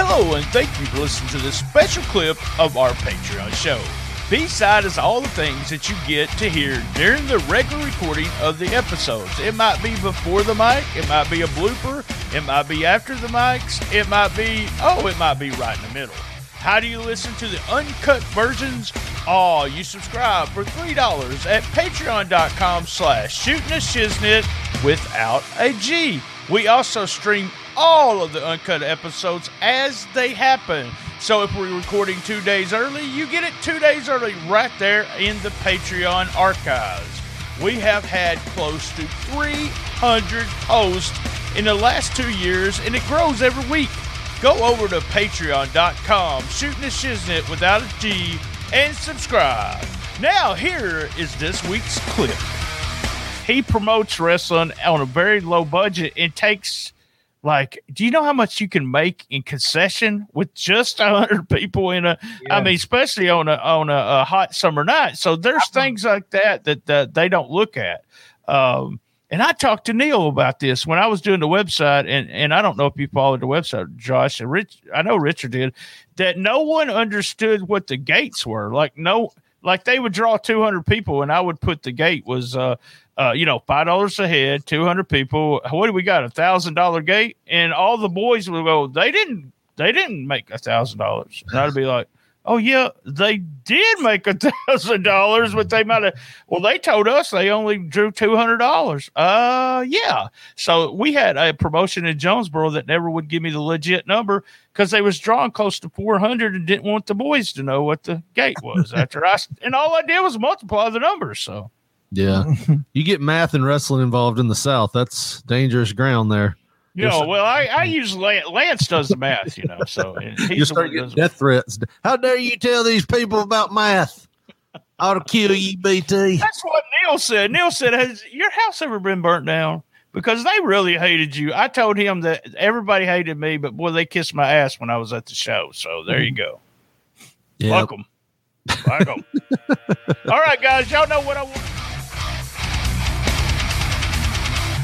Hello, and thank you for listening to this special clip of our Patreon show. B-side is all the things that you get to hear during the regular recording of the episodes. It might be before the mic, it might be a blooper, it might be after the mics, it might be, oh, it might be right in the middle. How do you listen to the uncut versions? Oh, you subscribe for $3 at patreon.com slash shooting a shiznit without a G. We also stream all of the uncut episodes as they happen. So if we're recording two days early, you get it two days early right there in the Patreon archives. We have had close to 300 hosts in the last two years, and it grows every week. Go over to patreon.com, shooting the shiznit without a G, and subscribe. Now, here is this week's clip. He promotes wrestling on a very low budget and takes like do you know how much you can make in concession with just a hundred people in a yeah. I mean especially on a on a, a, hot summer night so there's things like that that, that they don't look at um, and I talked to Neil about this when I was doing the website, and, and I don't know if you followed the website, Josh. And Rich, I know Richard did. That no one understood what the gates were. Like no, like they would draw 200 people, and I would put the gate was uh, uh, you know, five dollars a head, two hundred people. What do we got? A thousand dollar gate, and all the boys would go. They didn't. They didn't make a thousand dollars. And I'd be like, Oh yeah, they did make a thousand dollars, but they might have. Well, they told us they only drew two hundred dollars. Uh, yeah. So we had a promotion in Jonesboro that never would give me the legit number because they was drawing close to four hundred and didn't want the boys to know what the gate was. after I and all I did was multiply the numbers. So yeah. you get math and wrestling involved in the South. That's dangerous ground there. You know, well, I, I use Lance does the math, you know, so you start getting death threats. How dare you tell these people about math? I'll kill you, BT. That's what Neil said. Neil said, "Has your house ever been burnt down?" Because they really hated you. I told him that everybody hated me, but boy, they kissed my ass when I was at the show. So there you mm-hmm. go. Yep. Welcome. Welcome. All right, guys, y'all know what I want.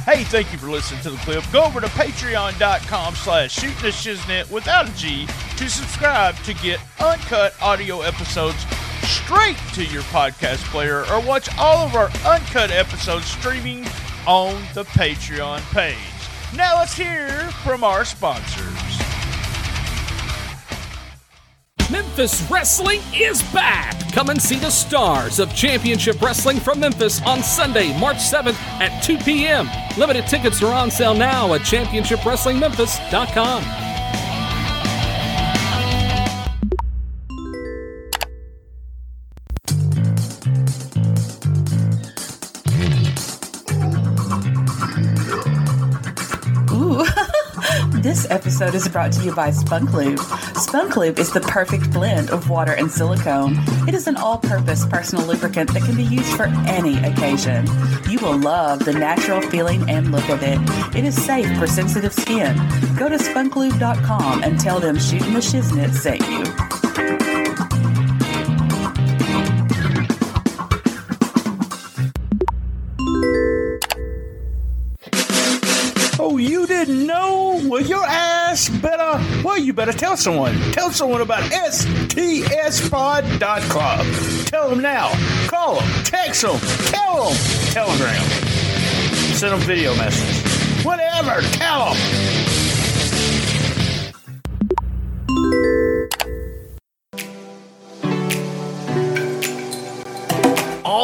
Hey, thank you for listening to the clip. Go over to patreon.com slash shooting the shiznit without a G to subscribe to get uncut audio episodes straight to your podcast player or watch all of our uncut episodes streaming on the Patreon page. Now let's hear from our sponsors. Memphis Wrestling is back! Come and see the stars of Championship Wrestling from Memphis on Sunday, March 7th at 2 p.m. Limited tickets are on sale now at championshipwrestlingmemphis.com. This episode is brought to you by Spunk Lube. Spunk Lube is the perfect blend of water and silicone. It is an all purpose personal lubricant that can be used for any occasion. You will love the natural feeling and look of it. It is safe for sensitive skin. Go to spunklube.com and tell them Shooting the Shiznit sent you. Oh, you didn't know? Well, your ass better, well, you better tell someone. Tell someone about stspod.club. Tell them now. Call them, text them, tell them, telegram. Send them video message. Whatever, tell them.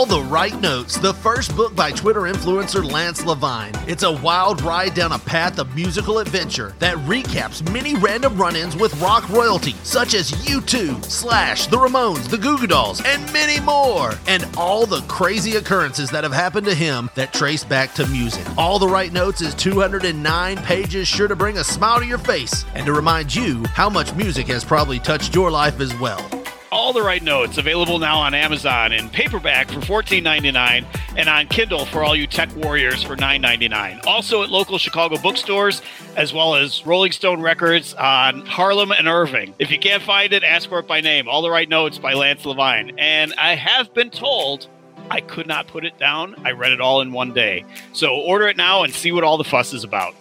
All the Right Notes, the first book by Twitter influencer Lance Levine. It's a wild ride down a path of musical adventure that recaps many random run ins with rock royalty, such as U2, Slash, The Ramones, The Goo Goo Dolls, and many more. And all the crazy occurrences that have happened to him that trace back to music. All the Right Notes is 209 pages, sure to bring a smile to your face and to remind you how much music has probably touched your life as well. All the Right Notes available now on Amazon in paperback for $14.99 and on Kindle for all you tech warriors for $9.99. Also at local Chicago bookstores, as well as Rolling Stone Records on Harlem and Irving. If you can't find it, ask for it by name. All the Right Notes by Lance Levine. And I have been told I could not put it down. I read it all in one day. So order it now and see what all the fuss is about.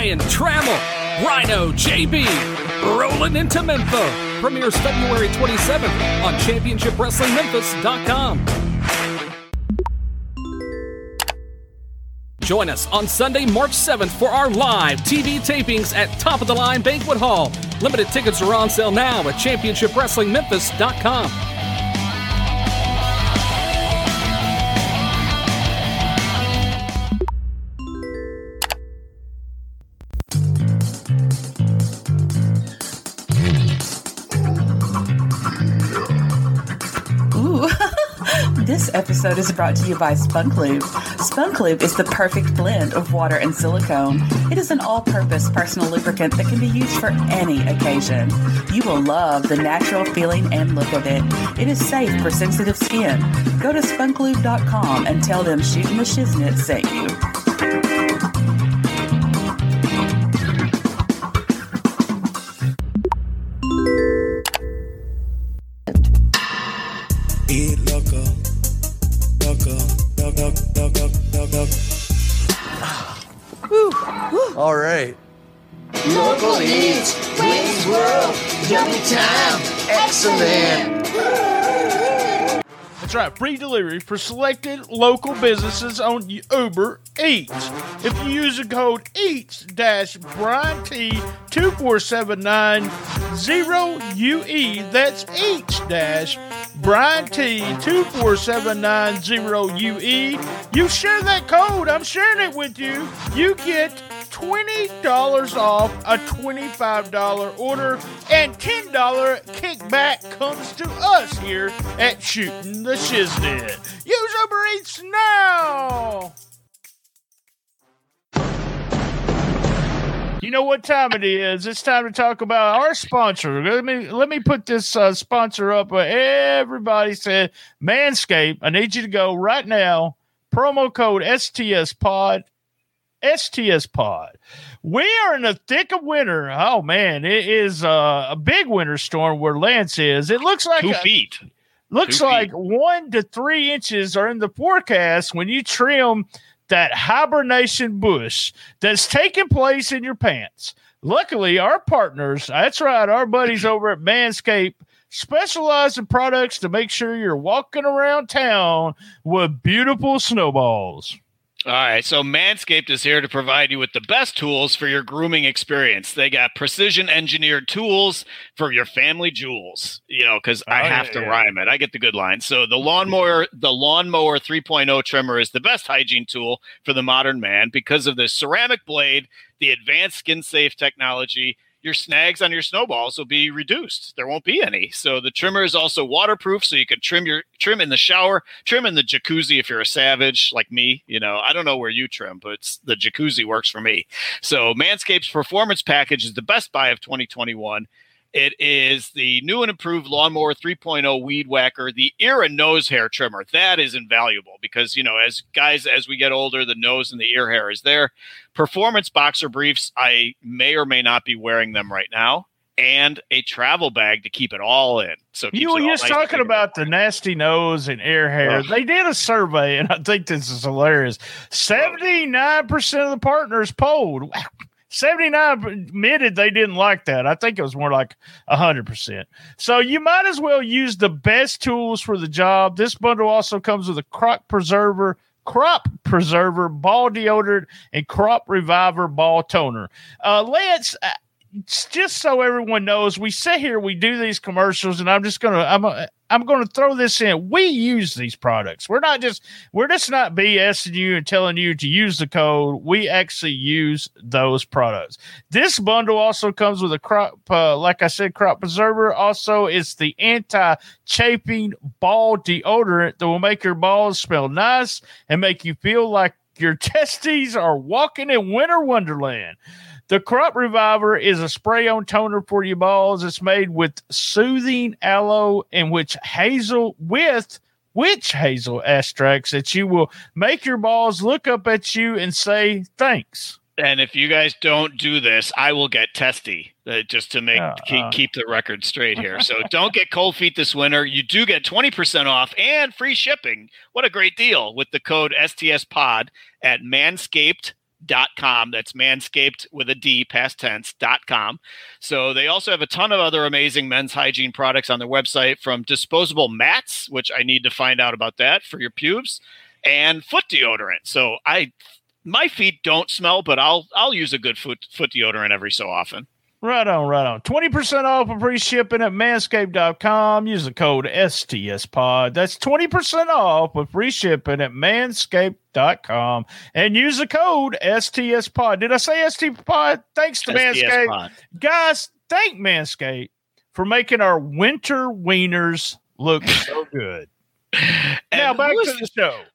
Ryan Trammell, Rhino JB, rolling into Memphis. Premieres February 27th on ChampionshipWrestlingMemphis.com. Join us on Sunday, March 7th for our live TV tapings at Top of the Line Banquet Hall. Limited tickets are on sale now at ChampionshipWrestlingMemphis.com. this episode is brought to you by Spunk Lube. Spunk Lube is the perfect blend of water and silicone. It is an all purpose personal lubricant that can be used for any occasion. You will love the natural feeling and look of it. It is safe for sensitive skin. Go to spunklube.com and tell them Shooting the Shiznit sent you. Local Wayne's World, Yummy Time, excellent. That's right, free delivery for selected local businesses on Uber Eats. If you use the code EATS Brian T 24790UE, that's EATS dash Brian T 24790UE. You share that code, I'm sharing it with you. You get $20 off a $25 order and $10 kickback comes to us here at Shooting the Shiznit. Use Uber Eats now! You know what time it is? It's time to talk about our sponsor. Let me let me put this uh, sponsor up. Everybody said Manscaped. I need you to go right now. Promo code STS Pod. STS Pod. We are in the thick of winter. Oh man, it is uh, a big winter storm where Lance is. It looks like Two a- feet. Looks Two like feet. one to three inches are in the forecast when you trim that hibernation bush that's taking place in your pants. Luckily, our partners, that's right, our buddies over at Manscaped, specialize in products to make sure you're walking around town with beautiful snowballs. All right, so Manscaped is here to provide you with the best tools for your grooming experience. They got precision engineered tools for your family jewels. You know, because I Oh, have yeah, to yeah. rhyme it. I get the good line. So the lawnmower, the lawnmower 3.0 trimmer is the best hygiene tool for the modern man because of the ceramic blade, the advanced skin safe technology. Your snags on your snowballs will be reduced. There won't be any. So the trimmer is also waterproof, so you can trim your trim in the shower, trim in the jacuzzi if you're a savage like me. You know, I don't know where you trim, but the jacuzzi works for me. So Manscaped's performance package is the best buy of 2021. It is the new and improved Lawnmower 3.0 Weed Whacker, the ear and nose hair trimmer. That is invaluable because, you know, as guys, as we get older, the nose and the ear hair is there. Performance boxer briefs, I may or may not be wearing them right now, and a travel bag to keep it all in. So You were just nice talking about the nasty nose and ear hair. Ugh. They did a survey, and I think this is hilarious. 79% of the partners polled. Wow. 79 admitted they didn't like that. I think it was more like 100%. So you might as well use the best tools for the job. This bundle also comes with a crop preserver, crop preserver, ball deodorant, and crop reviver ball toner. Uh, Lance, just so everyone knows, we sit here, we do these commercials, and I'm just gonna, I'm, uh, I'm gonna throw this in. We use these products. We're not just, we're just not BSing you and telling you to use the code. We actually use those products. This bundle also comes with a crop, uh, like I said, crop preserver. Also, it's the anti-chafing ball deodorant that will make your balls smell nice and make you feel like your testes are walking in winter wonderland. The Crop Reviver is a spray on toner for your balls. It's made with soothing aloe and witch hazel with witch hazel extracts that you will make your balls look up at you and say thanks. And if you guys don't do this, I will get testy uh, just to make Uh, keep, uh. keep the record straight here. So don't get cold feet this winter. You do get 20% off and free shipping. What a great deal with the code STS Pod at manscaped.com. That's manscaped with a D, past tense.com. So they also have a ton of other amazing men's hygiene products on their website from disposable mats, which I need to find out about that for your pubes, and foot deodorant. So I my feet don't smell, but I'll I'll use a good foot foot deodorant every so often. Right on, right on. 20% off of free shipping at manscaped.com. Use the code STSPOD. That's 20% off with free shipping at manscaped.com. And use the code STSPOD. Did I say STPod? Thanks to STS Manscaped. pod. Guys, thank Manscaped for making our winter wieners look so good. now back to the show.